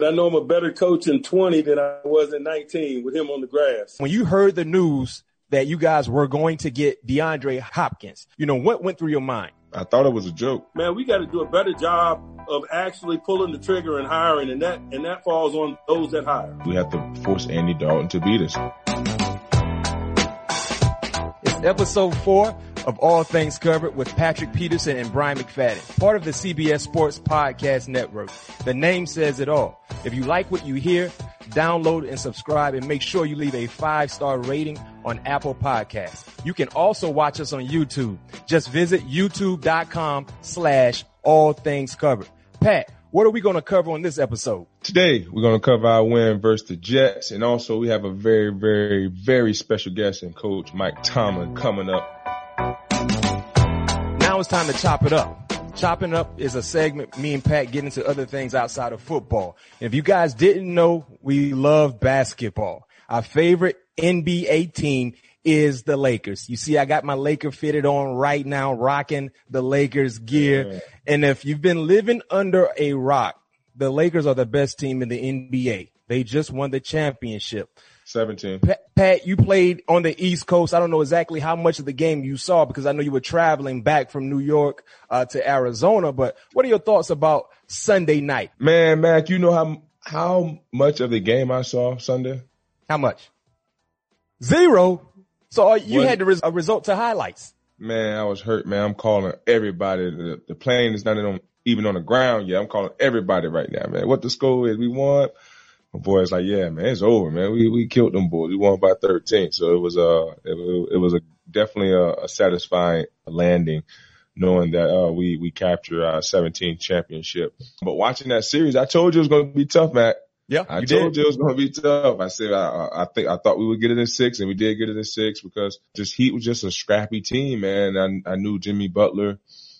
I know I'm a better coach in 20 than I was in 19 with him on the grass. When you heard the news that you guys were going to get DeAndre Hopkins, you know, what went through your mind? I thought it was a joke. Man, we got to do a better job of actually pulling the trigger and hiring, and that and that falls on those that hire. We have to force Andy Dalton to beat us. It's episode four of All Things Covered with Patrick Peterson and Bryant McFadden, part of the CBS Sports Podcast Network. The name says it all. If you like what you hear, download and subscribe and make sure you leave a five star rating on Apple Podcasts. You can also watch us on YouTube. Just visit youtube.com slash all things covered. Pat, what are we going to cover on this episode? Today, we're going to cover our win versus the Jets. And also we have a very, very, very special guest and coach Mike Tomlin coming up now it's time to chop it up. Chopping up is a segment me and Pat get into other things outside of football. If you guys didn't know, we love basketball. Our favorite NBA team is the Lakers. You see, I got my Laker fitted on right now, rocking the Lakers gear. Yeah. And if you've been living under a rock, the Lakers are the best team in the NBA. They just won the championship. 17. Pat, Pat, you played on the East Coast. I don't know exactly how much of the game you saw because I know you were traveling back from New York uh, to Arizona. But what are your thoughts about Sunday night? Man, Mac, you know how how much of the game I saw Sunday? How much? Zero. So you what? had the res- a result to highlights. Man, I was hurt, man. I'm calling everybody. The, the plane is not on, even on the ground yet. I'm calling everybody right now, man. What the score is? We won my boy's like, yeah, man, it's over, man. We we killed them boys. We won by 13. So it was a it, it was a definitely a, a, satisfying landing, knowing that uh we we captured our 17th championship. But watching that series, I told you it was going to be tough, Matt. Yeah, I told did. you it was going to be tough. I said I, I think I thought we would get it in six, and we did get it in six because just Heat was just a scrappy team, man. I I knew Jimmy Butler,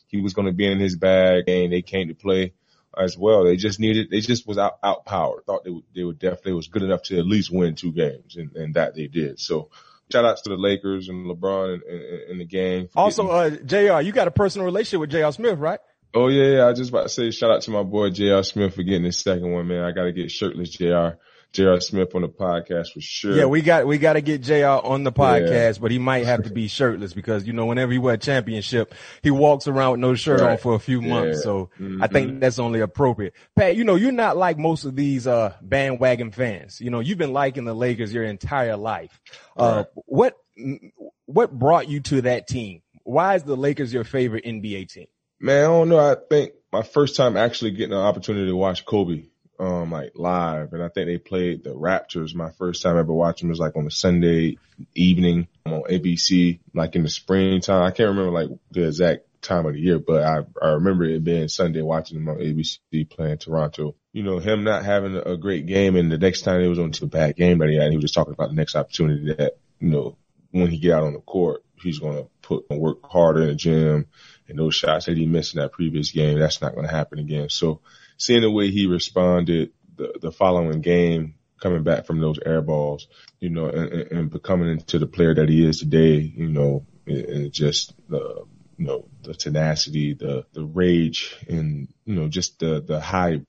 he was going to be in his bag, and they came to play as well. They just needed, they just was out, outpowered. Thought they would, they would definitely was good enough to at least win two games and, and that they did. So shout outs to the Lakers and LeBron and, and, and the game. Also, uh, JR, you got a personal relationship with JR Smith, right? Oh yeah, yeah. I just about to say shout out to my boy JR Smith for getting his second one, man. I got to get shirtless JR. J.R. Smith on the podcast for sure. Yeah, we got we got to get J.R. on the podcast, yeah. but he might have to be shirtless because you know whenever he won a championship, he walks around with no shirt right. on for a few months. Yeah. So mm-hmm. I think that's only appropriate. Pat, you know you're not like most of these uh bandwagon fans. You know you've been liking the Lakers your entire life. Uh, right. what what brought you to that team? Why is the Lakers your favorite NBA team? Man, I don't know. I think my first time actually getting an opportunity to watch Kobe um like live and I think they played the Raptors. My first time ever watching was like on a Sunday evening on ABC, like in the springtime. I can't remember like the exact time of the year, but I I remember it being Sunday watching them on ABC playing Toronto. You know, him not having a great game and the next time it was on to a bad game that he had, he was just talking about the next opportunity that, you know, when he get out on the court, he's gonna put work harder in the gym and those shots that he missed in that previous game, that's not gonna happen again. So seeing the way he responded the, the following game, coming back from those air balls, you know, and, and becoming into the player that he is today, you know, and just the, you know, the tenacity, the, the rage and, you know, just the, the high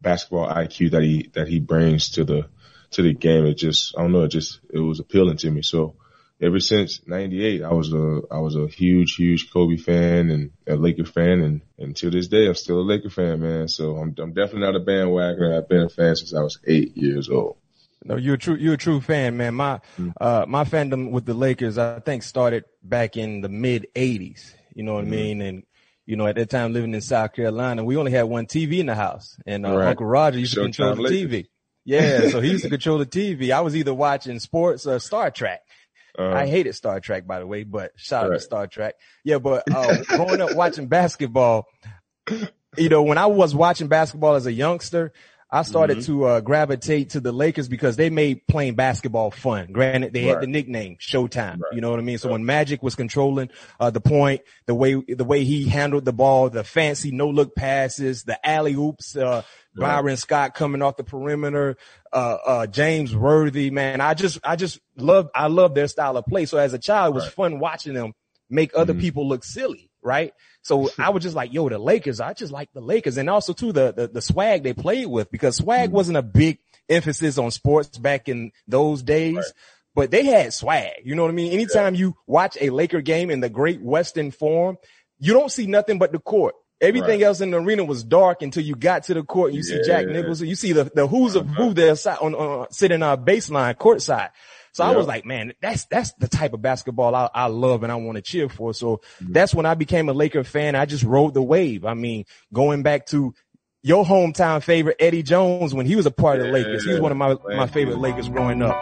basketball IQ that he, that he brings to the, to the game. It just, I don't know, it just, it was appealing to me. So, ever since '98, I was a I was a huge, huge Kobe fan and a Laker fan, and and to this day, I'm still a Laker fan, man. So I'm I'm definitely not a bandwagoner. I've been a fan since I was eight years old. No, you're a true you're a true fan, man. My mm-hmm. uh my fandom with the Lakers, I think, started back in the mid '80s. You know what mm-hmm. I mean? And you know, at that time living in South Carolina, we only had one TV in the house, and uh, right. Uncle Roger used to control the TV. Yeah, so he used to control the TV. I was either watching sports or Star Trek. Uh, I hated Star Trek, by the way, but shout right. out to Star Trek. Yeah, but uh, growing up watching basketball, you know, when I was watching basketball as a youngster, I started mm-hmm. to uh, gravitate to the Lakers because they made playing basketball fun. Granted, they right. had the nickname Showtime. Right. You know what I mean? So when Magic was controlling uh, the point, the way the way he handled the ball, the fancy no look passes, the alley oops, uh, Byron Scott coming off the perimeter, uh, uh, James Worthy, man, I just I just love I love their style of play. So as a child, it was right. fun watching them make other mm-hmm. people look silly, right? So I was just like, yo, the Lakers, I just like the Lakers. And also too, the, the, the swag they played with because swag mm-hmm. wasn't a big emphasis on sports back in those days. Right. But they had swag. You know what I mean? Anytime yeah. you watch a Laker game in the Great Western Forum, you don't see nothing but the court. Everything right. else in the arena was dark until you got to the court and you yeah. see Jack Nicholson. You see the, the who's of who there on, on, sitting on baseline court So I was like, man, that's, that's the type of basketball I, I love and I want to cheer for. So mm-hmm. that's when I became a Laker fan. I just rode the wave. I mean, going back to your hometown favorite, Eddie Jones, when he was a part of the Lakers, he was one of my, my favorite Lakers growing up.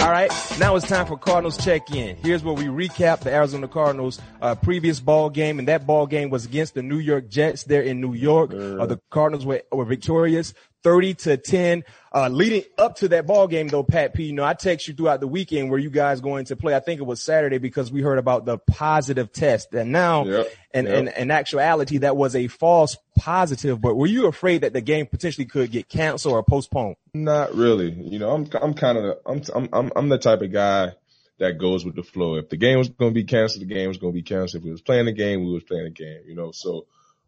All right, now it's time for Cardinals check in. Here's where we recap the Arizona Cardinals uh, previous ball game, and that ball game was against the New York Jets there in New York. Uh, the Cardinals were, were victorious, 30 to 10. Uh, leading up to that ball game though, Pat P, you know, I text you throughout the weekend where you guys going to play. I think it was Saturday because we heard about the positive test and now yep, and, yep. and in actuality, that was a false positive, but were you afraid that the game potentially could get canceled or postponed? Not really. You know, I'm, I'm kind of, I'm, I'm, I'm the type of guy that goes with the flow. If the game was going to be canceled, the game was going to be canceled. If we was playing the game, we was playing the game, you know, so,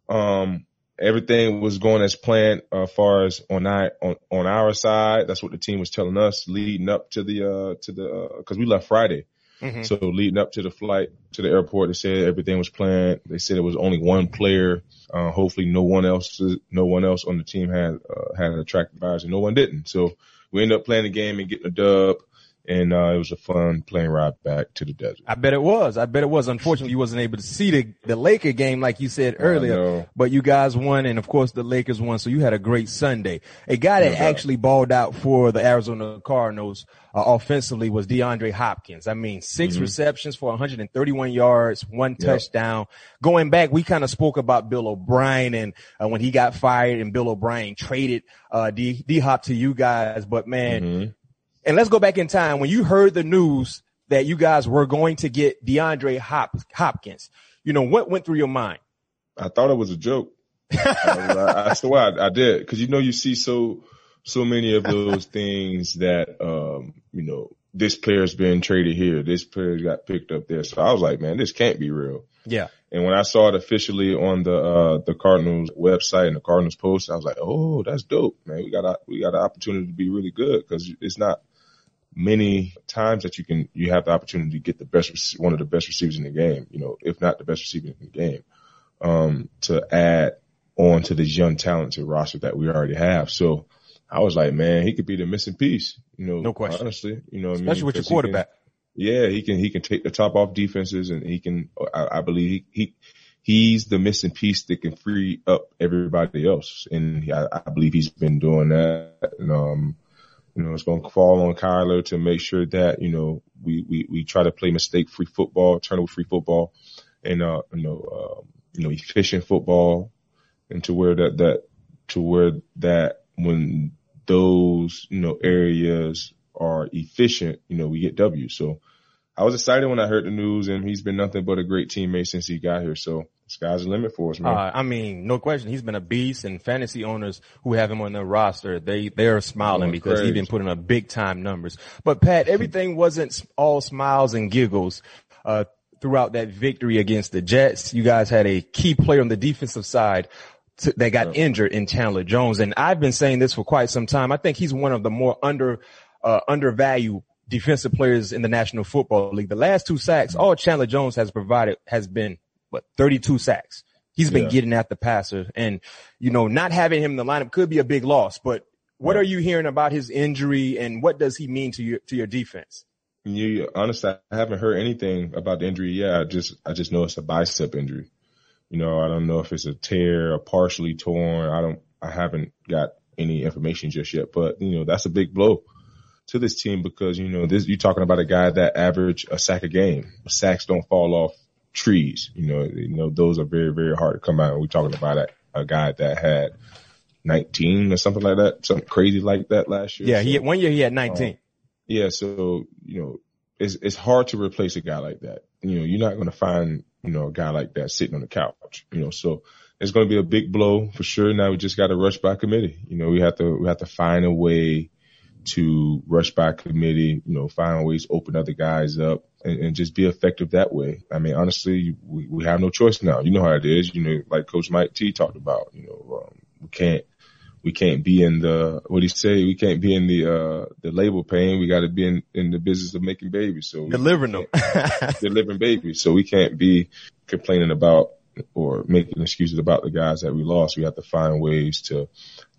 um, everything was going as planned uh, as far as on our on, on our side. That's what the team was telling us leading up to the uh to the because uh, we left Friday. Mm-hmm. So leading up to the flight to the airport, they said everything was planned. They said it was only one player. Uh, hopefully, no one else, no one else on the team had uh, had an attractive virus, and no one didn't. So we ended up playing the game and getting a dub and uh, it was a fun plane ride back to the desert. I bet it was. I bet it was. Unfortunately, you wasn't able to see the the Laker game like you said earlier, but you guys won, and of course the Lakers won, so you had a great Sunday. A guy that actually balled out for the Arizona Cardinals uh, offensively was DeAndre Hopkins. I mean, 6 mm-hmm. receptions for 131 yards, one touchdown. Going back, we kind of spoke about Bill O'Brien and uh, when he got fired, and Bill O'Brien traded uh, D Hop to you guys, but man. Mm-hmm and let's go back in time when you heard the news that you guys were going to get DeAndre Hop- Hopkins. You know, what went through your mind? I thought it was a joke. I, I swear I, I did. Cause you know, you see so, so many of those things that, um, you know, this player's been traded here. This player got picked up there. So I was like, man, this can't be real. Yeah. And when I saw it officially on the, uh, the Cardinals website and the Cardinals post, I was like, oh, that's dope, man. We got, a, we got an opportunity to be really good because it's not, many times that you can you have the opportunity to get the best one of the best receivers in the game, you know, if not the best receiver in the game, um, to add on to this young talented roster that we already have. So I was like, man, he could be the missing piece, you know, no question. honestly, you know, especially I mean? with your quarterback. He can, yeah, he can he can take the top off defenses, and he can. I, I believe he, he he's the missing piece that can free up everybody else, and I, I believe he's been doing that. And, um, you know, it's going to fall on Kyler to make sure that, you know, we, we, we try to play mistake free football, turnover free football and, uh, you know, um, you know, efficient football and to where that, that, to where that when those, you know, areas are efficient, you know, we get W. So I was excited when I heard the news and he's been nothing but a great teammate since he got here. So sky's the limit for us, man. Uh, I mean, no question. He's been a beast and fantasy owners who have him on their roster, they, they're smiling oh, because he's been putting up big time numbers. But Pat, everything wasn't all smiles and giggles. Uh, throughout that victory against the Jets, you guys had a key player on the defensive side to, that got yeah. injured in Chandler Jones. And I've been saying this for quite some time. I think he's one of the more under, uh, undervalued defensive players in the National Football League. The last two sacks, all Chandler Jones has provided has been what 32 sacks. He's been yeah. getting at the passer and, you know, not having him in the lineup could be a big loss, but what are you hearing about his injury and what does he mean to your, to your defense? You honestly, I haven't heard anything about the injury. Yeah, I just, I just know it's a bicep injury. You know, I don't know if it's a tear or partially torn. I don't, I haven't got any information just yet, but you know, that's a big blow to this team because, you know, this, you're talking about a guy that averaged a sack a game. Sacks don't fall off trees. You know, you know, those are very, very hard to come out. We're talking about a, a guy that had 19 or something like that, something crazy like that last year. Yeah, so, he had, one year he had 19. Um, yeah, so you know, it's it's hard to replace a guy like that. You know, you're not going to find you know a guy like that sitting on the couch. You know, so it's going to be a big blow for sure. Now we just got to rush by committee. You know, we have to we have to find a way to rush by committee. You know, find ways to open other guys up and, and just be effective that way. I mean, honestly, we, we have no choice now. You know how it is. You know, like Coach Mike T talked about. You know, um, we can't we can't be in the what do you say? We can't be in the uh the label pain. We got to be in in the business of making babies. So delivering them, delivering babies. So we can't be complaining about or making excuses about the guys that we lost. We have to find ways to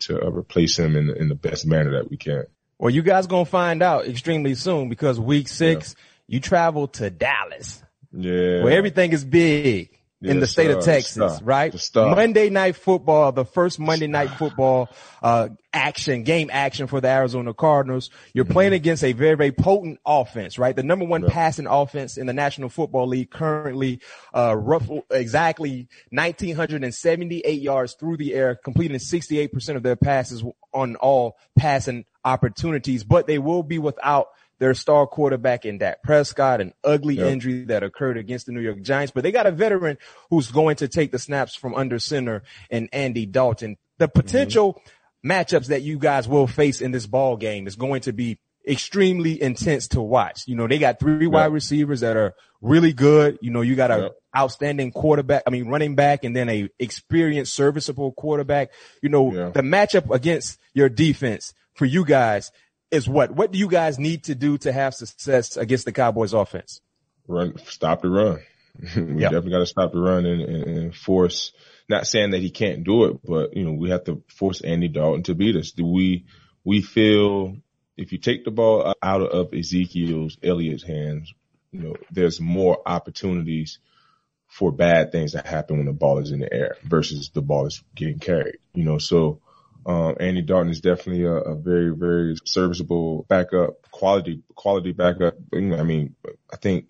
to uh, replace them in in the best manner that we can. Well, you guys gonna find out extremely soon because week six yeah. you travel to Dallas. Yeah, where everything is big in the state of Texas, right? Monday night football, the first Monday night football uh, action, game action for the Arizona Cardinals. You're mm-hmm. playing against a very, very potent offense, right? The number one passing offense in the National Football League currently, uh, rough, exactly 1978 yards through the air, completing 68% of their passes on all passing opportunities, but they will be without their star quarterback in Dak Prescott, an ugly yep. injury that occurred against the New York Giants, but they got a veteran who's going to take the snaps from under center and Andy Dalton. The potential mm-hmm. matchups that you guys will face in this ball game is going to be extremely intense to watch. You know, they got three yep. wide receivers that are really good. You know, you got a yep. outstanding quarterback, I mean, running back and then a experienced serviceable quarterback. You know, yeah. the matchup against your defense for you guys is what? What do you guys need to do to have success against the Cowboys offense? Run, stop the run. we yep. definitely got to stop the run and, and, and, force, not saying that he can't do it, but you know, we have to force Andy Dalton to beat us. Do we, we feel if you take the ball out of Ezekiel's Elliott's hands, you know, there's more opportunities for bad things to happen when the ball is in the air versus the ball is getting carried, you know, so, um, Andy Dalton is definitely a, a, very, very serviceable backup, quality, quality backup. I mean, I think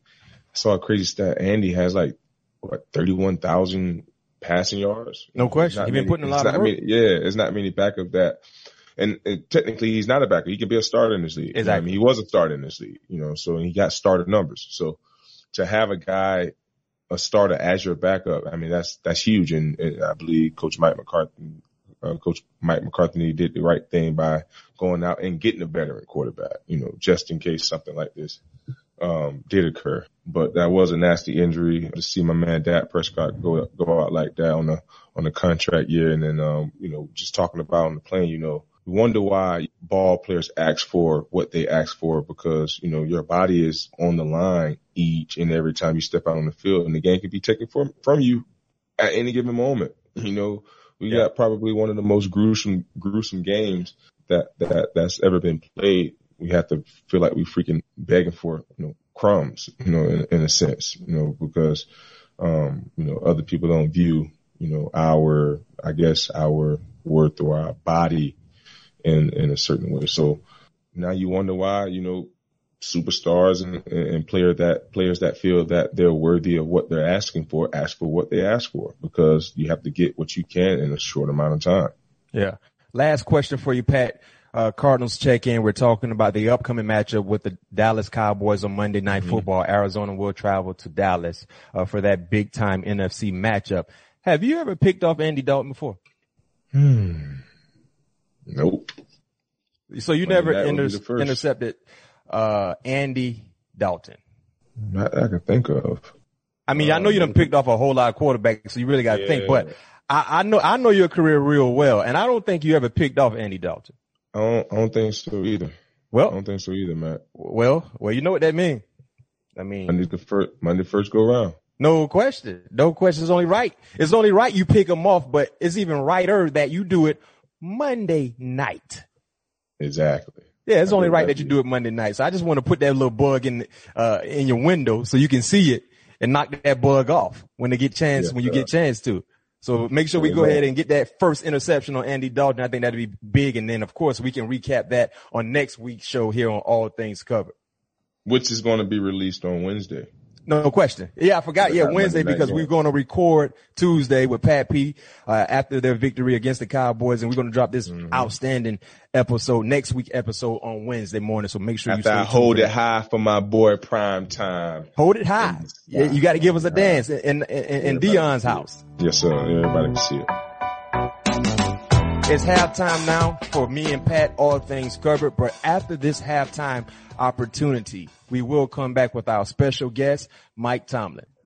I saw a crazy stat. Andy has like what thirty one thousand passing yards. No question. He's been putting a lot of work. Many, yeah, it's not many backup that. And, and, technically, he's not a backup. He can be a starter in this league. Exactly. I mean, he was a starter in this league, you know, so he got starter numbers. So to have a guy, a starter as your backup, I mean, that's, that's huge. And, and I believe Coach Mike McCarthy uh, Coach Mike McCarthy did the right thing by going out and getting a veteran quarterback, you know, just in case something like this um, did occur. But that was a nasty injury to see my man Dak Prescott go go out like that on a on a contract year, and then um, you know, just talking about on the plane, you know, you wonder why ball players ask for what they ask for because you know your body is on the line each and every time you step out on the field, and the game can be taken from from you at any given moment. You know, we yeah. got probably one of the most gruesome, gruesome games that, that, that's ever been played. We have to feel like we freaking begging for, you know, crumbs, you know, in, in a sense, you know, because, um, you know, other people don't view, you know, our, I guess our worth or our body in, in a certain way. So now you wonder why, you know, superstars and, and player that players that feel that they're worthy of what they're asking for ask for what they ask for because you have to get what you can in a short amount of time. Yeah. Last question for you, Pat. Uh, Cardinals check in. We're talking about the upcoming matchup with the Dallas Cowboys on Monday Night mm-hmm. Football. Arizona will travel to Dallas uh, for that big time NFC matchup. Have you ever picked off Andy Dalton before? Hmm. Nope. So you never inter- intercepted uh, Andy Dalton? Not I can think of. I mean, I know you done picked off a whole lot of quarterbacks, so you really got to yeah. think. But I, I, know I know your career real well, and I don't think you ever picked off Andy Dalton. I don't. I don't think so either. Well, I don't think so either, Matt. Well, well, you know what that means. I mean, Monday the first Monday first go round. No question. No question. It's only right. It's only right you pick them off, but it's even righter that you do it Monday night. Exactly. Yeah, it's only right that you do it Monday night. So I just want to put that little bug in uh in your window so you can see it and knock that bug off when they get chance yeah, when you get chance to. So make sure we go ahead and get that first interception on Andy Dalton. I think that'd be big. And then of course we can recap that on next week's show here on All Things Covered. Which is going to be released on Wednesday. No question. Yeah, I forgot. Yeah, Wednesday because we're going to record Tuesday with Pat P uh, after their victory against the Cowboys, and we're going to drop this mm-hmm. outstanding episode next week episode on Wednesday morning. So make sure after you I hold it high for my boy Prime Time. Hold it high. Yeah, you got to give us a dance in in, in, in Deion's house. Yes, sir. Everybody can see it. It's halftime now for me and Pat, all things covered. But after this halftime opportunity, we will come back with our special guest, Mike Tomlin.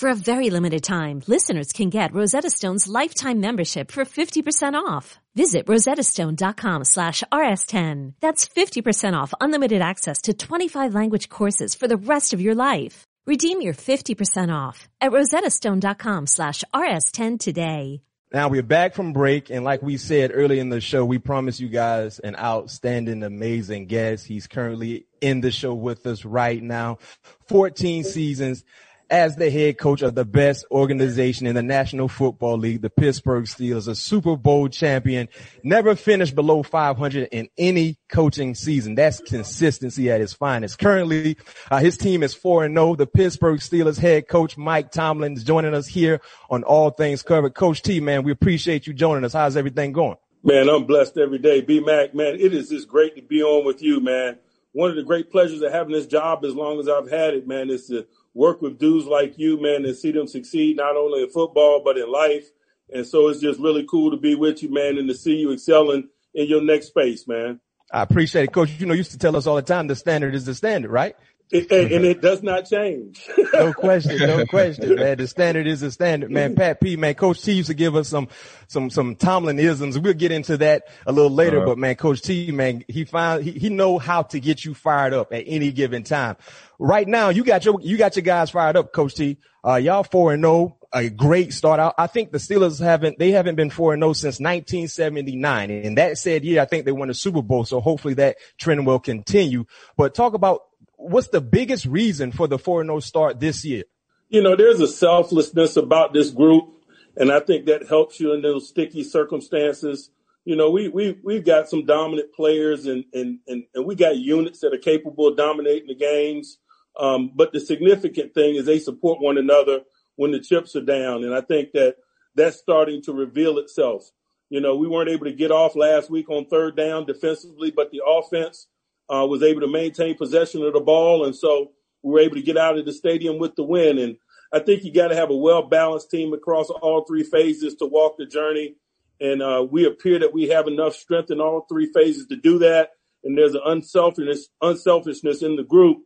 For a very limited time, listeners can get Rosetta Stone's lifetime membership for 50% off. Visit rosettastone.com slash rs10. That's 50% off unlimited access to 25 language courses for the rest of your life. Redeem your 50% off at rosettastone.com slash rs10 today. Now we're back from break, and like we said early in the show, we promised you guys an outstanding, amazing guest. He's currently in the show with us right now. 14 seasons as the head coach of the best organization in the National Football League, the Pittsburgh Steelers, a Super Bowl champion, never finished below 500 in any coaching season. That's consistency at its finest. Currently, uh, his team is 4 and 0. The Pittsburgh Steelers head coach Mike Tomlin is joining us here on All Things Covered. Coach T, man, we appreciate you joining us. How's everything going? Man, I'm blessed every day. B Mac, man, it is just great to be on with you, man. One of the great pleasures of having this job as long as I've had it, man, is to work with dudes like you, man, and see them succeed not only in football but in life. And so it's just really cool to be with you, man, and to see you excelling in your next space, man. I appreciate it, Coach. You know, you used to tell us all the time the standard is the standard, right? It, and, and, it does not change. no question, no question, man. The standard is the standard, man. Pat P, man. Coach T used to give us some, some, some Tomlinisms. We'll get into that a little later, uh-huh. but man, Coach T, man, he found, he, he know how to get you fired up at any given time. Right now, you got your, you got your guys fired up, Coach T. Uh, y'all four and no, oh, a great start out. I think the Steelers haven't, they haven't been four and no oh since 1979. And that said yeah, I think they won the Super Bowl. So hopefully that trend will continue. But talk about what's the biggest reason for the 4-0 start this year? You know, there's a selflessness about this group, and I think that helps you in those sticky circumstances. You know, we we we've got some dominant players, and and and, and we got units that are capable of dominating the games. Um, but the significant thing is they support one another when the chips are down, and I think that that's starting to reveal itself. You know, we weren't able to get off last week on third down defensively, but the offense uh, was able to maintain possession of the ball. And so we were able to get out of the stadium with the win. And I think you got to have a well balanced team across all three phases to walk the journey. And uh, we appear that we have enough strength in all three phases to do that. And there's an unselfishness, unselfishness in the group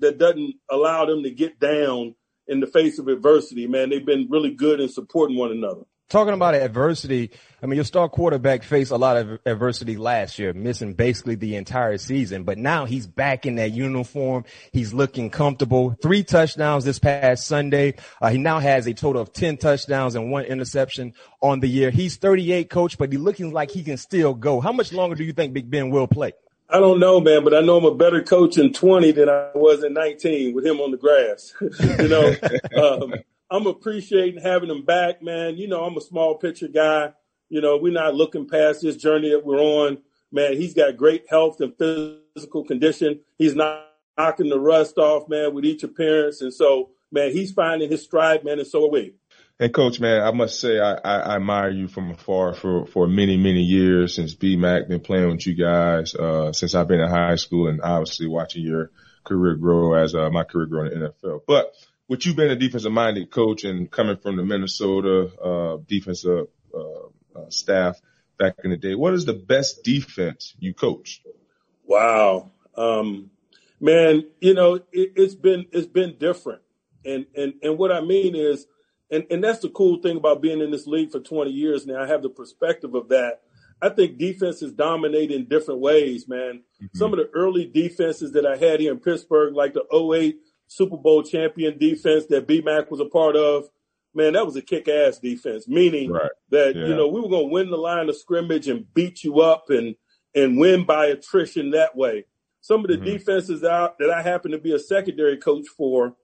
that doesn't allow them to get down in the face of adversity. Man, they've been really good in supporting one another. Talking about adversity, I mean, your star quarterback faced a lot of adversity last year, missing basically the entire season, but now he's back in that uniform. He's looking comfortable. Three touchdowns this past Sunday. Uh, he now has a total of 10 touchdowns and one interception on the year. He's 38 coach, but he's looking like he can still go. How much longer do you think Big Ben will play? I don't know, man, but I know I'm a better coach in 20 than I was in 19 with him on the grass. you know, um, I'm appreciating having him back, man. You know, I'm a small picture guy. You know, we're not looking past this journey that we're on. Man, he's got great health and physical condition. He's not knocking the rust off, man, with each appearance. And so, man, he's finding his stride, man, and so are we. And coach, man, I must say I, I, I admire you from afar for, for many, many years since BMAC been playing with you guys, uh, since I've been in high school and obviously watching your career grow as uh, my career grow in the NFL. But with you being a defensive minded coach and coming from the Minnesota uh, defensive uh, uh, staff back in the day, what is the best defense you coached? Wow, um, man, you know it, it's been it's been different, and and and what I mean is, and and that's the cool thing about being in this league for 20 years now. I have the perspective of that. I think defenses dominate in different ways, man. Mm-hmm. Some of the early defenses that I had here in Pittsburgh, like the 08 Super Bowl champion defense that B Mac was a part of, man, that was a kick ass defense, meaning right. that, yeah. you know, we were going to win the line of scrimmage and beat you up and, and win by attrition that way. Some of the mm-hmm. defenses that I, that I happen to be a secondary coach for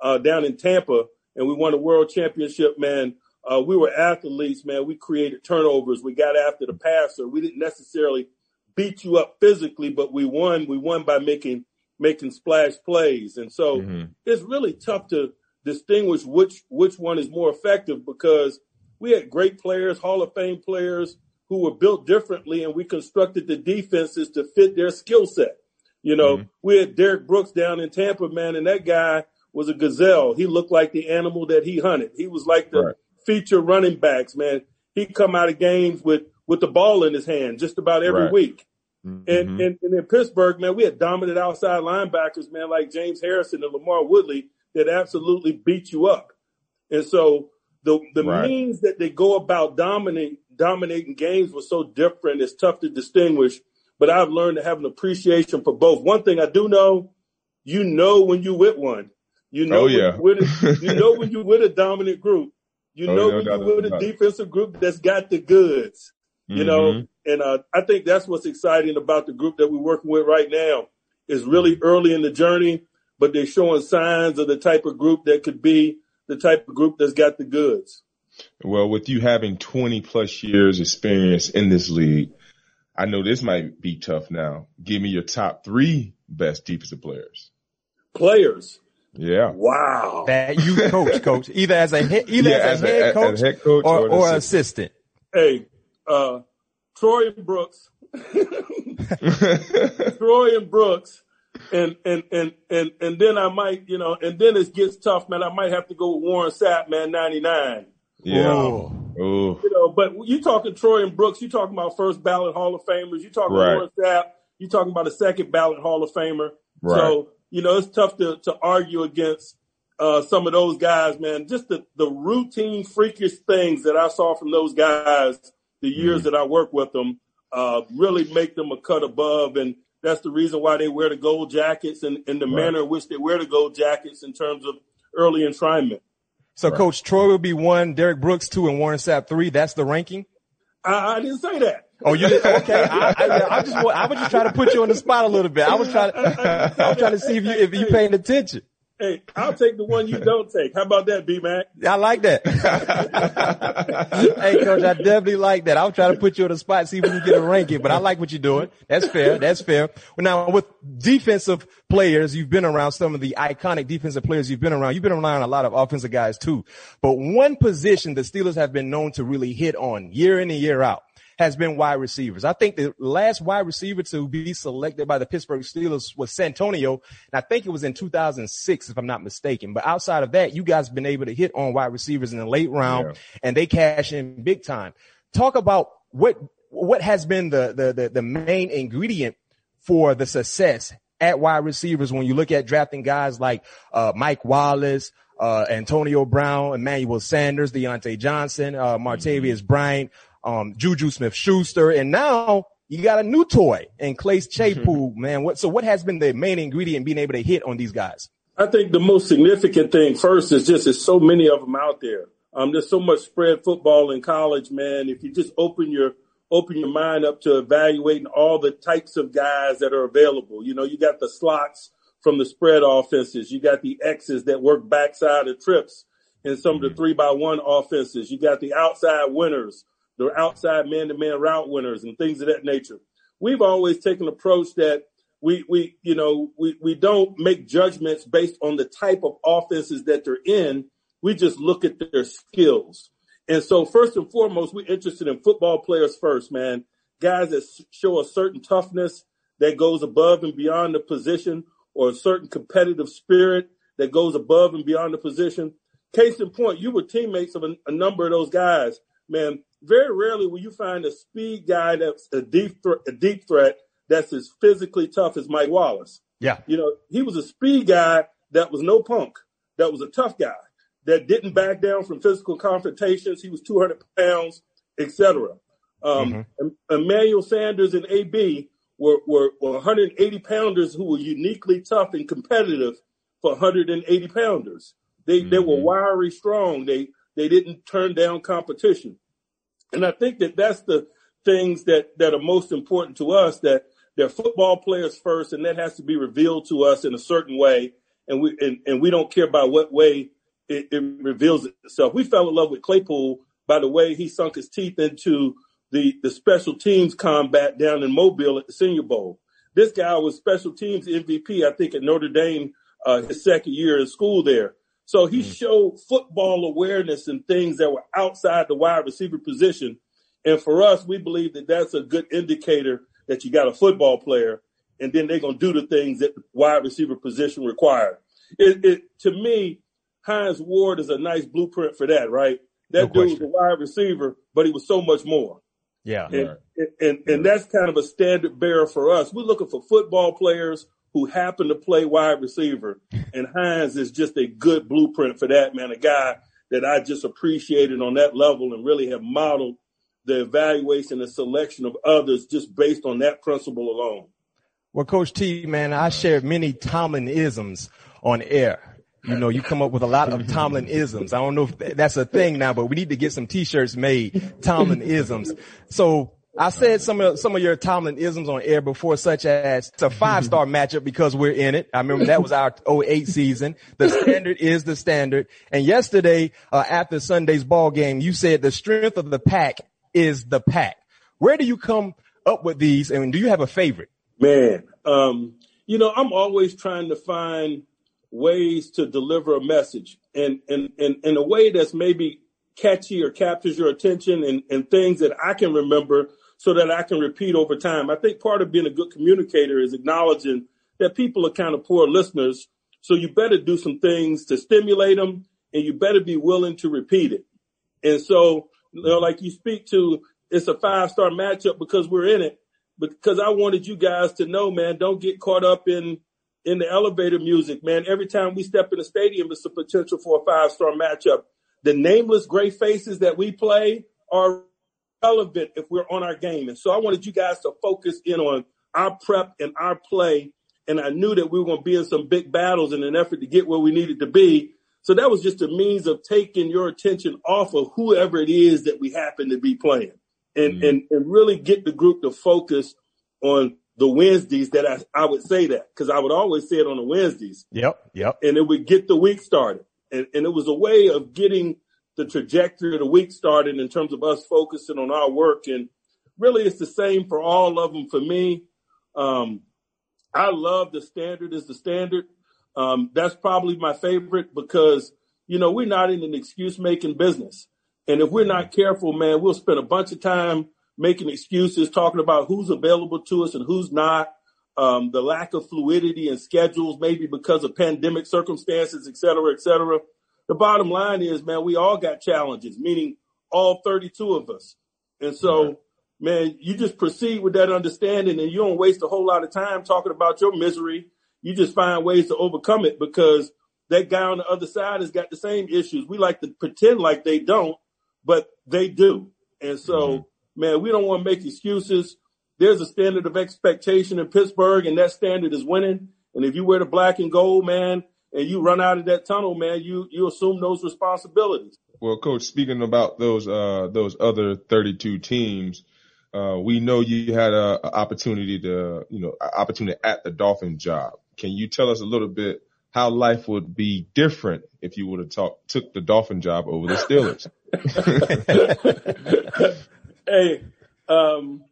uh, down in Tampa, and we won a world championship, man. Uh, we were athletes, man. We created turnovers. We got after the passer. We didn't necessarily beat you up physically, but we won. We won by making making splash plays. And so mm-hmm. it's really tough to distinguish which which one is more effective because we had great players, Hall of Fame players who were built differently and we constructed the defenses to fit their skill set. You know, mm-hmm. we had Derrick Brooks down in Tampa, man, and that guy was a gazelle. He looked like the animal that he hunted. He was like the right. feature running backs, man. He come out of games with with the ball in his hand just about every right. week. Mm-hmm. And, and, and in Pittsburgh, man, we had dominant outside linebackers, man, like James Harrison and LaMarr Woodley that absolutely beat you up. And so the the right. means that they go about dominating dominating games was so different. It's tough to distinguish. But I've learned to have an appreciation for both. One thing I do know, you know when you with one. You know oh, yeah. when, a, you know when you with a dominant group. You oh, know no, when you're with a defensive group that's got the goods. You mm-hmm. know, and uh, I think that's what's exciting about the group that we're working with right now. Is really early in the journey, but they're showing signs of the type of group that could be the type of group that's got the goods. Well, with you having 20 plus years experience in this league, I know this might be tough now. Give me your top three best defensive players. Players. Yeah. Wow. That you coach, coach, either as a head, either yeah, as, as, a head coach, as a head coach or, or, or assistant. assistant. Hey, uh, Troy and Brooks, Troy and Brooks, and and and and and then I might, you know, and then it gets tough, man. I might have to go with Warren Sapp, man, ninety nine. Yeah. Oh. You know, but you talking Troy and Brooks, you talking about first ballot Hall of Famers, you talking right. Warren Sapp, you talking about a second ballot Hall of Famer. Right. So, you know, it's tough to to argue against uh, some of those guys, man. Just the, the routine freakish things that I saw from those guys the years mm-hmm. that I work with them uh, really make them a cut above. And that's the reason why they wear the gold jackets and, and the right. manner in which they wear the gold jackets in terms of early enshrinement. So, right. Coach Troy will be one, Derrick Brooks two, and Warren Sapp three. That's the ranking. I, I didn't say that. Oh, you did? Okay. I, I, I, just, I was just trying to put you on the spot a little bit. I was trying, to, I, was trying to see if you if you paying attention. Hey, I'll take the one you don't take. How about that, B Mac? I like that. hey, coach, I definitely like that. I'll try to put you on the spot, see if we can get a ranking, but I like what you're doing. That's fair. That's fair. Well, now with defensive players, you've been around some of the iconic defensive players you've been around. You've been around a lot of offensive guys too. But one position the Steelers have been known to really hit on year in and year out has been wide receivers. I think the last wide receiver to be selected by the Pittsburgh Steelers was Santonio. And I think it was in 2006, if I'm not mistaken. But outside of that, you guys have been able to hit on wide receivers in the late round yeah. and they cash in big time. Talk about what, what has been the, the, the, the main ingredient for the success at wide receivers when you look at drafting guys like uh, Mike Wallace, uh, Antonio Brown, Emmanuel Sanders, Diontae Johnson, uh, Martavis mm-hmm. Bryant, um, Juju Smith Schuster, and now you got a new toy in Claypool, mm-hmm. man. What, so what has been the main ingredient in being able to hit on these guys? I think the most significant thing first is just there's so many of them out there. Um, there's so much spread football in college, man. If you just open your open your mind up to evaluating all the types of guys that are available. You know, you got the slots from the spread offenses. You got the X's that work backside of trips in some of the mm-hmm. three by one offenses. You got the outside winners, the outside man to man route winners and things of that nature. We've always taken approach that we, we, you know, we, we don't make judgments based on the type of offenses that they're in. We just look at their skills. And so first and foremost, we're interested in football players first, man. Guys that show a certain toughness that goes above and beyond the position or a certain competitive spirit that goes above and beyond the position. Case in point, you were teammates of a, a number of those guys, man. Very rarely will you find a speed guy that's a deep, th- a deep threat that's as physically tough as Mike Wallace. Yeah. You know, he was a speed guy that was no punk, that was a tough guy that didn't back down from physical confrontations. He was 200 pounds, etc. Um, mm-hmm. Emmanuel Sanders and AB were, were, were 180 pounders who were uniquely tough and competitive for 180 pounders. They, mm-hmm. they were mm-hmm. wiry, strong. They, they didn't turn down competition. And I think that that's the things that, that are most important to us that they're football players first, and that has to be revealed to us in a certain way. And we, and, and we don't care about what way it, it reveals itself. We fell in love with Claypool by the way he sunk his teeth into the, the special teams combat down in Mobile at the Senior Bowl. This guy was special teams MVP, I think, at Notre Dame, uh, his second year in school there. So he mm-hmm. showed football awareness and things that were outside the wide receiver position. And for us, we believe that that's a good indicator that you got a football player, and then they're going to do the things that the wide receiver position requires. It, it, to me, Hines Ward is a nice blueprint for that, right? That no dude was a wide receiver, but he was so much more. Yeah. And, right. and, and, and that's kind of a standard bearer for us. We're looking for football players who happened to play wide receiver. And Hines is just a good blueprint for that, man. A guy that I just appreciated on that level and really have modeled the evaluation and selection of others just based on that principle alone. Well, Coach T, man, I share many Tomlin isms on air. You know, you come up with a lot of Tomlin isms. I don't know if that's a thing now, but we need to get some t-shirts made, Tomlin isms. So I said some of some of your Tomlin isms on air before, such as it's a five star matchup because we're in it. I remember that was our 08 season. The standard is the standard. And yesterday, uh, after Sunday's ball game, you said the strength of the pack is the pack. Where do you come up with these, and do you have a favorite? Man, um, you know, I'm always trying to find ways to deliver a message and and and in a way that's maybe catchy or captures your attention and, and things that I can remember so that I can repeat over time. I think part of being a good communicator is acknowledging that people are kind of poor listeners. So you better do some things to stimulate them and you better be willing to repeat it. And so, you know, like you speak to, it's a five star matchup because we're in it. Because I wanted you guys to know, man, don't get caught up in in the elevator music, man. Every time we step in the stadium, it's a potential for a five star matchup. The nameless gray faces that we play are relevant if we're on our game. And so I wanted you guys to focus in on our prep and our play. And I knew that we were going to be in some big battles in an effort to get where we needed to be. So that was just a means of taking your attention off of whoever it is that we happen to be playing and, mm-hmm. and, and really get the group to focus on the Wednesdays that I, I would say that because I would always say it on the Wednesdays. Yep. Yep. And it would get the week started. And, and it was a way of getting the trajectory of the week started in terms of us focusing on our work. And really it's the same for all of them for me. Um, I love the standard is the standard. Um, that's probably my favorite because, you know, we're not in an excuse making business. And if we're not careful, man, we'll spend a bunch of time making excuses, talking about who's available to us and who's not, um, the lack of fluidity in schedules, maybe because of pandemic circumstances, et cetera, et cetera. The bottom line is, man, we all got challenges, meaning all 32 of us. And so man, you just proceed with that understanding and you don't waste a whole lot of time talking about your misery. You just find ways to overcome it because that guy on the other side has got the same issues. We like to pretend like they don't, but they do. And so, mm-hmm. man, we don't want to make excuses. There's a standard of expectation in Pittsburgh and that standard is winning. And if you wear the black and gold, man, and you run out of that tunnel, man, you, you assume those responsibilities. Well, coach, speaking about those, uh, those other 32 teams, uh, we know you had a, a, opportunity to, you know, opportunity at the Dolphin job. Can you tell us a little bit how life would be different if you would have talk, took the Dolphin job over the Steelers? hey, um,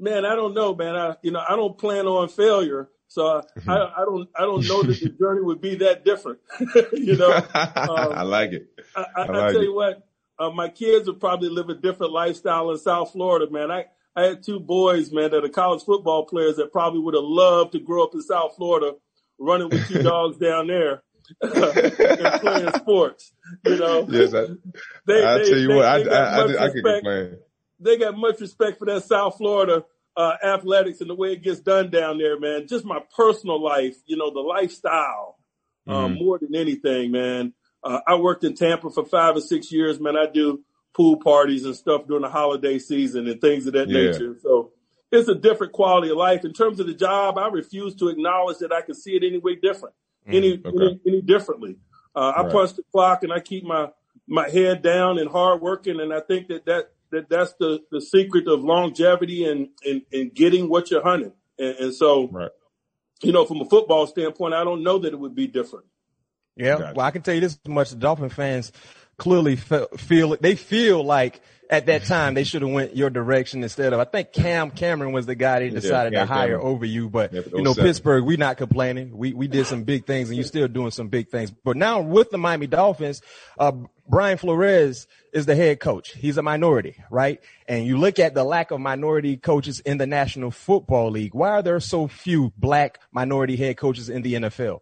man, I don't know, man. I, you know, I don't plan on failure. So I, I, don't, I don't know that the journey would be that different. you know, um, I like it. I, I, I, like tell you what, uh, my kids would probably live a different lifestyle in South Florida, man. I, I had two boys, man, that are college football players that probably would have loved to grow up in South Florida, running with two dogs down there and playing sports. You know, yes, I, they, I tell you they, what, I, I, I, I, can complain. They got much respect for that South Florida uh, athletics and the way it gets done down there, man. Just my personal life, you know, the lifestyle, um, mm-hmm. more than anything, man. Uh, I worked in Tampa for five or six years, man. I do pool parties and stuff during the holiday season and things of that yeah. nature. So it's a different quality of life. In terms of the job, I refuse to acknowledge that I can see it any way different, mm, any, okay. any, any differently. Uh, I right. punch the clock and I keep my my head down and hard working, and I think that that, that that's the the secret of longevity and and, and getting what you're hunting. And, and so, right. you know, from a football standpoint, I don't know that it would be different. Yeah, gotcha. well, I can tell you this much: the Dolphin fans clearly feel they feel like at that time they should have went your direction instead of I think Cam Cameron was the guy they decided yeah, to hire Cameron. over you. But yeah, you know, Pittsburgh, we not complaining. We we did some big things and you're still doing some big things. But now with the Miami Dolphins, uh, Brian Flores is the head coach. He's a minority, right? And you look at the lack of minority coaches in the National Football League. Why are there so few black minority head coaches in the NFL?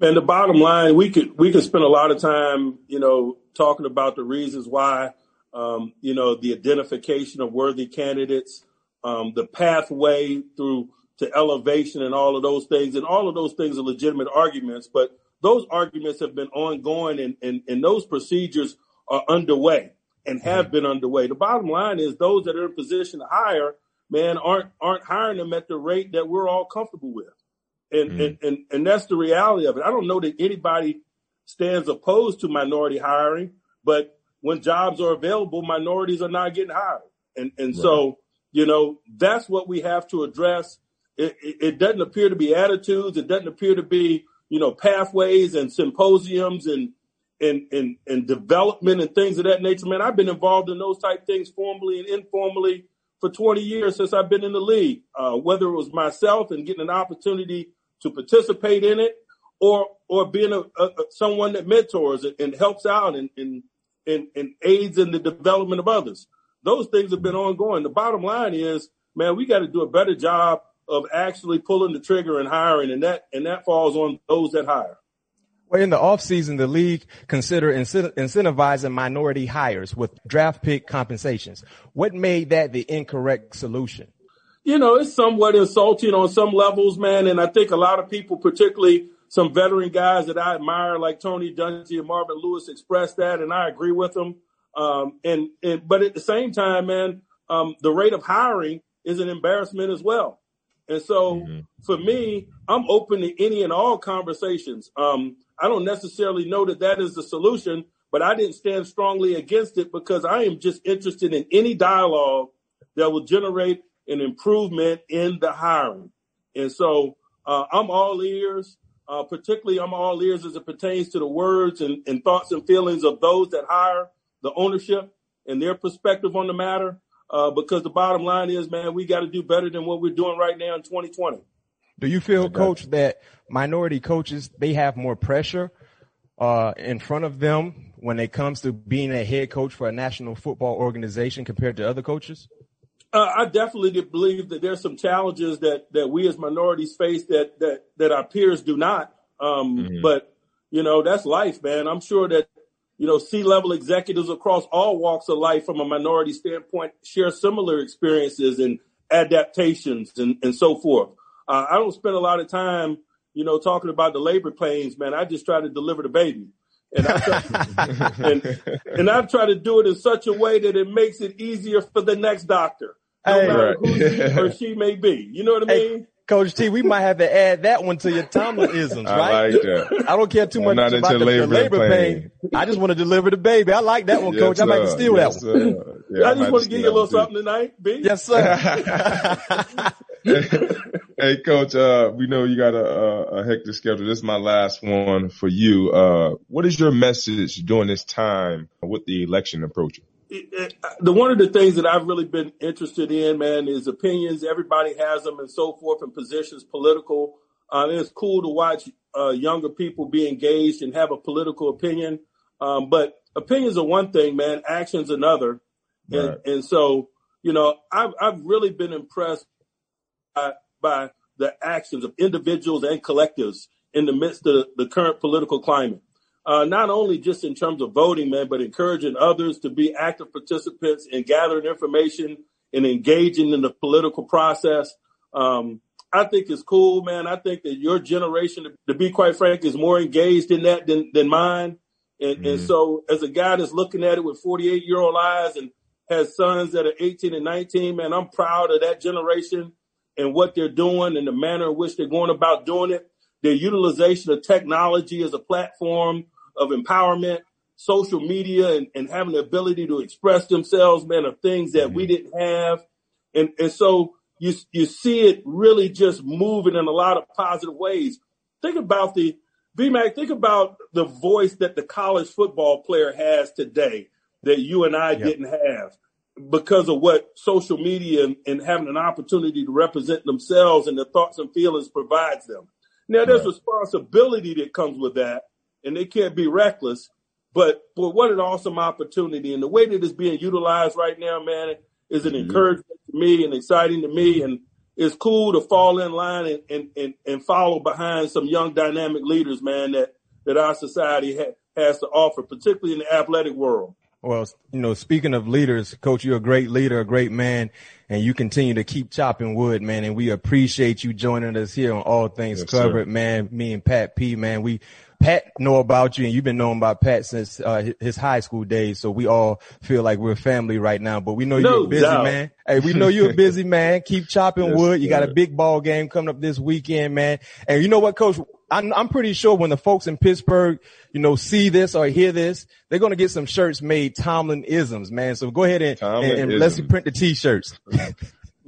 Man, the bottom line, we could we could spend a lot of time, you know, talking about the reasons why, um, you know, the identification of worthy candidates, um, the pathway through to elevation, and all of those things, and all of those things are legitimate arguments. But those arguments have been ongoing, and and, and those procedures are underway and have mm-hmm. been underway. The bottom line is those that are in position to hire, man, aren't aren't hiring them at the rate that we're all comfortable with. And, mm and, and, and that's the reality of it. I don't know that anybody stands opposed to minority hiring, but when jobs are available, minorities are not getting hired. And, and right. so, you know, that's what we have to address. It, it, it, doesn't appear to be attitudes. It doesn't appear to be, you know, pathways and symposiums and, and, and, and development and things of that nature. Man, I've been involved in those type things formally and informally for 20 years since I've been in the league, uh, whether it was myself and getting an opportunity to participate in it or or being a, a someone that mentors and helps out and, and and, and aids in the development of others. Those things have been ongoing. The bottom line is, man, we got to do a better job of actually pulling the trigger and hiring, and that and that falls on those that hire. Well, in the offseason, the league considered incentivizing minority hires with draft pick compensations. What made that the incorrect solution? You know, it's somewhat insulting on some levels, man. And I think a lot of people, particularly some veteran guys that I admire, like Tony Dungy and Marvin Lewis, expressed that, and I agree with them. Um, and, and but at the same time, man, um, the rate of hiring is an embarrassment as well. And so mm-hmm. for me, I'm open to any and all conversations. Um, I don't necessarily know that that is the solution, but I didn't stand strongly against it because I am just interested in any dialogue that will generate an improvement in the hiring. And so uh, I'm all ears. Uh, particularly, I'm all ears as it pertains to the words and, and, thoughts and feelings of those that hire the ownership and their perspective on the matter. Uh, because the bottom line is, man, we got to do better than what we're doing right now in 2020. Do you feel, Coach, that minority coaches they have more pressure uh, in front of them when it comes to being a head coach for a national football organization compared to other coaches? Uh, I definitely believe that there's some challenges that that we as minorities face that that that our peers do not. Um, mm-hmm. But you know, that's life, man. I'm sure that you know, C-level executives across all walks of life from a minority standpoint share similar experiences and adaptations and, and so forth. Uh, I don't spend a lot of time, you know, talking about the labor pains, man. I just try to deliver the baby. And I, try, and, and I try to do it in such a way that it makes it easier for the next doctor, no hey, matter right. who he or she may be. You know what I mean? Hey, Coach T, we might have to add that one to your Tomlinisms, right? I like that. I don't care too much about the, labor, labor pain. I just want to deliver the baby. I like that one, yes, Coach. I might steal yes, that one. Yeah, I just want to give you a little something tonight, B. Yes, sir. hey, Coach, uh, we know you got a, a, a, hectic schedule. This is my last one for you. Uh, what is your message during this time with the election approaching? the one of the things that I've really been interested in, man, is opinions. Everybody has them and so forth and positions, political. Uh, it's cool to watch uh, younger people be engaged and have a political opinion. Um, but opinions are one thing, man. Actions another. Right. And, and so, you know, I've, I've really been impressed by, by the actions of individuals and collectives in the midst of the current political climate uh, not only just in terms of voting, man, but encouraging others to be active participants in gathering information and engaging in the political process. Um, I think it's cool, man. I think that your generation, to be quite frank, is more engaged in that than, than mine. And, mm-hmm. and so as a guy that's looking at it with 48 year old eyes and has sons that are 18 and 19, man, I'm proud of that generation and what they're doing and the manner in which they're going about doing it. Their utilization of technology as a platform of empowerment, social media, and, and having the ability to express themselves, man, of things that mm-hmm. we didn't have. And, and so you, you see it really just moving in a lot of positive ways. Think about the, BMAC, think about the voice that the college football player has today that you and I yep. didn't have because of what social media and, and, having an opportunity to represent themselves and their thoughts and feelings provides them. Now, there's right. responsibility that comes with that, and they can't be reckless. But but what an awesome opportunity. And the way that it's being utilized right now, man, is an mm-hmm. encouragement to me and exciting to me. And it's cool to fall in line and, and, and, and follow behind some young dynamic leaders, man, that, that our society ha- has to offer, particularly in the athletic world. Well, you know, speaking of leaders, coach, you're a great leader, a great man, and you continue to keep chopping wood, man. And we appreciate you joining us here on All Things yes, Covered, sir. man. Me and Pat P, man, we Pat know about you and you've been knowing about Pat since uh, his high school days. So we all feel like we're family right now, but we know you're a busy doubt. man. Hey, we know you're a busy man. Keep chopping yes, wood. You got a big ball game coming up this weekend, man. And you know what, coach? I'm, I'm pretty sure when the folks in Pittsburgh, you know, see this or hear this, they're going to get some shirts made Tomlin isms, man. So go ahead and, and, and let's print the t-shirts.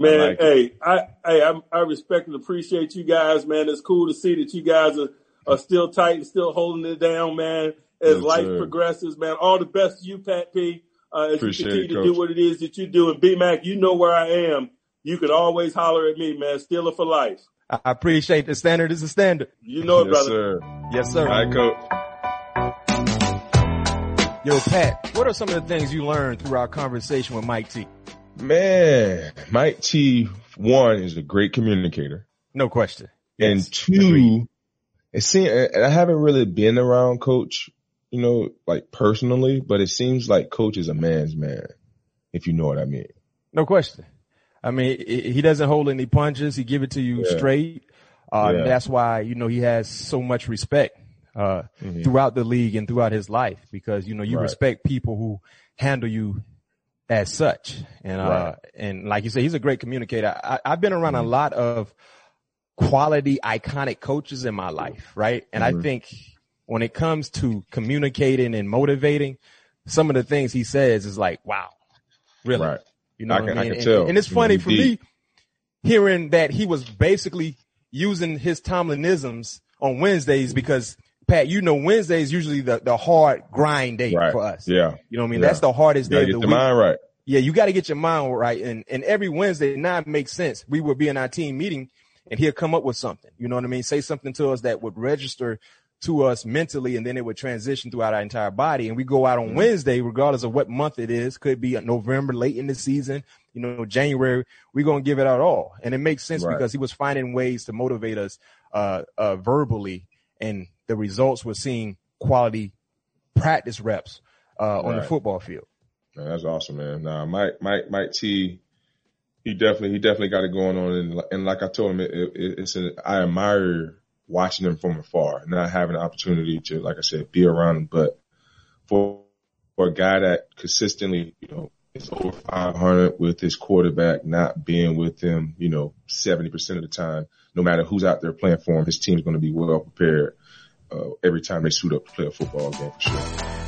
Man, I like hey, I, hey, I, I respect and appreciate you guys, man. It's cool to see that you guys are are still tight and still holding it down, man. As yes, life sir. progresses, man. All the best to you, Pat P. Uh, as Appreciate you continue it, to do what it is that you do. And B Mac, you know where I am. You can always holler at me, man. Steeler for life. I appreciate the standard is the standard. You know it, yes, brother. Sir. Yes, sir. All right, coach. Yo, Pat, what are some of the things you learned through our conversation with Mike T? Man, Mike T, one, is a great communicator. No question. Yes. And two, it seems, I haven't really been around coach, you know, like personally, but it seems like coach is a man's man, if you know what I mean. No question. I mean, he doesn't hold any punches. He give it to you yeah. straight. Uh, yeah. that's why, you know, he has so much respect, uh, mm-hmm. throughout the league and throughout his life because, you know, you right. respect people who handle you as such. And, uh, right. and like you say, he's a great communicator. I, have been around mm-hmm. a lot of quality, iconic coaches in my life, right? And mm-hmm. I think when it comes to communicating and motivating, some of the things he says is like, wow, really? Right. You know I can, I mean? and, tell. And, it's funny for me hearing that he was basically using his Tomlinisms on Wednesdays because Pat, you know, Wednesday is usually the, the hard grind day right. for us. Yeah. You know what I mean? Yeah. That's the hardest day of the week. mind right. Yeah, you got to get your mind right. And, and every Wednesday, now it makes sense. We would be in our team meeting and he'll come up with something. You know what I mean? Say something to us that would register to us mentally and then it would transition throughout our entire body. And we go out on mm-hmm. Wednesday, regardless of what month it is, could be November, late in the season, you know, January, we're going to give it out all. And it makes sense right. because he was finding ways to motivate us, uh, uh, verbally and the results we're seeing quality practice reps uh, on the football field. Man, that's awesome, man. Nah, Mike, Mike, Mike T, he definitely, he definitely got it going on. And, and like I told him, it, it, it's an, I admire watching him from afar, not having the opportunity to, like I said, be around him. But for, for a guy that consistently, you know, is over 500 with his quarterback not being with him, you know, 70% of the time, no matter who's out there playing for him, his team's going to be well prepared, uh, every time they suit up to play a football game for sure.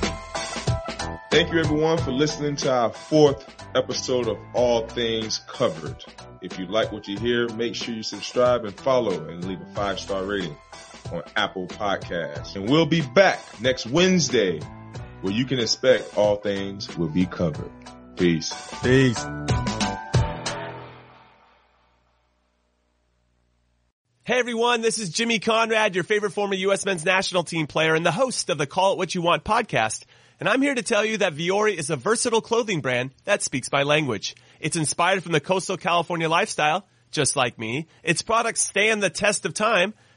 Thank you everyone for listening to our fourth episode of All Things Covered. If you like what you hear, make sure you subscribe and follow and leave a five star rating on Apple Podcasts. And we'll be back next Wednesday where you can expect all things will be covered. Peace. Peace. Hey everyone, this is Jimmy Conrad, your favorite former U.S. men's national team player and the host of the Call It What You Want podcast. And I'm here to tell you that Vuori is a versatile clothing brand that speaks my language. It's inspired from the coastal California lifestyle, just like me. Its products stand the test of time,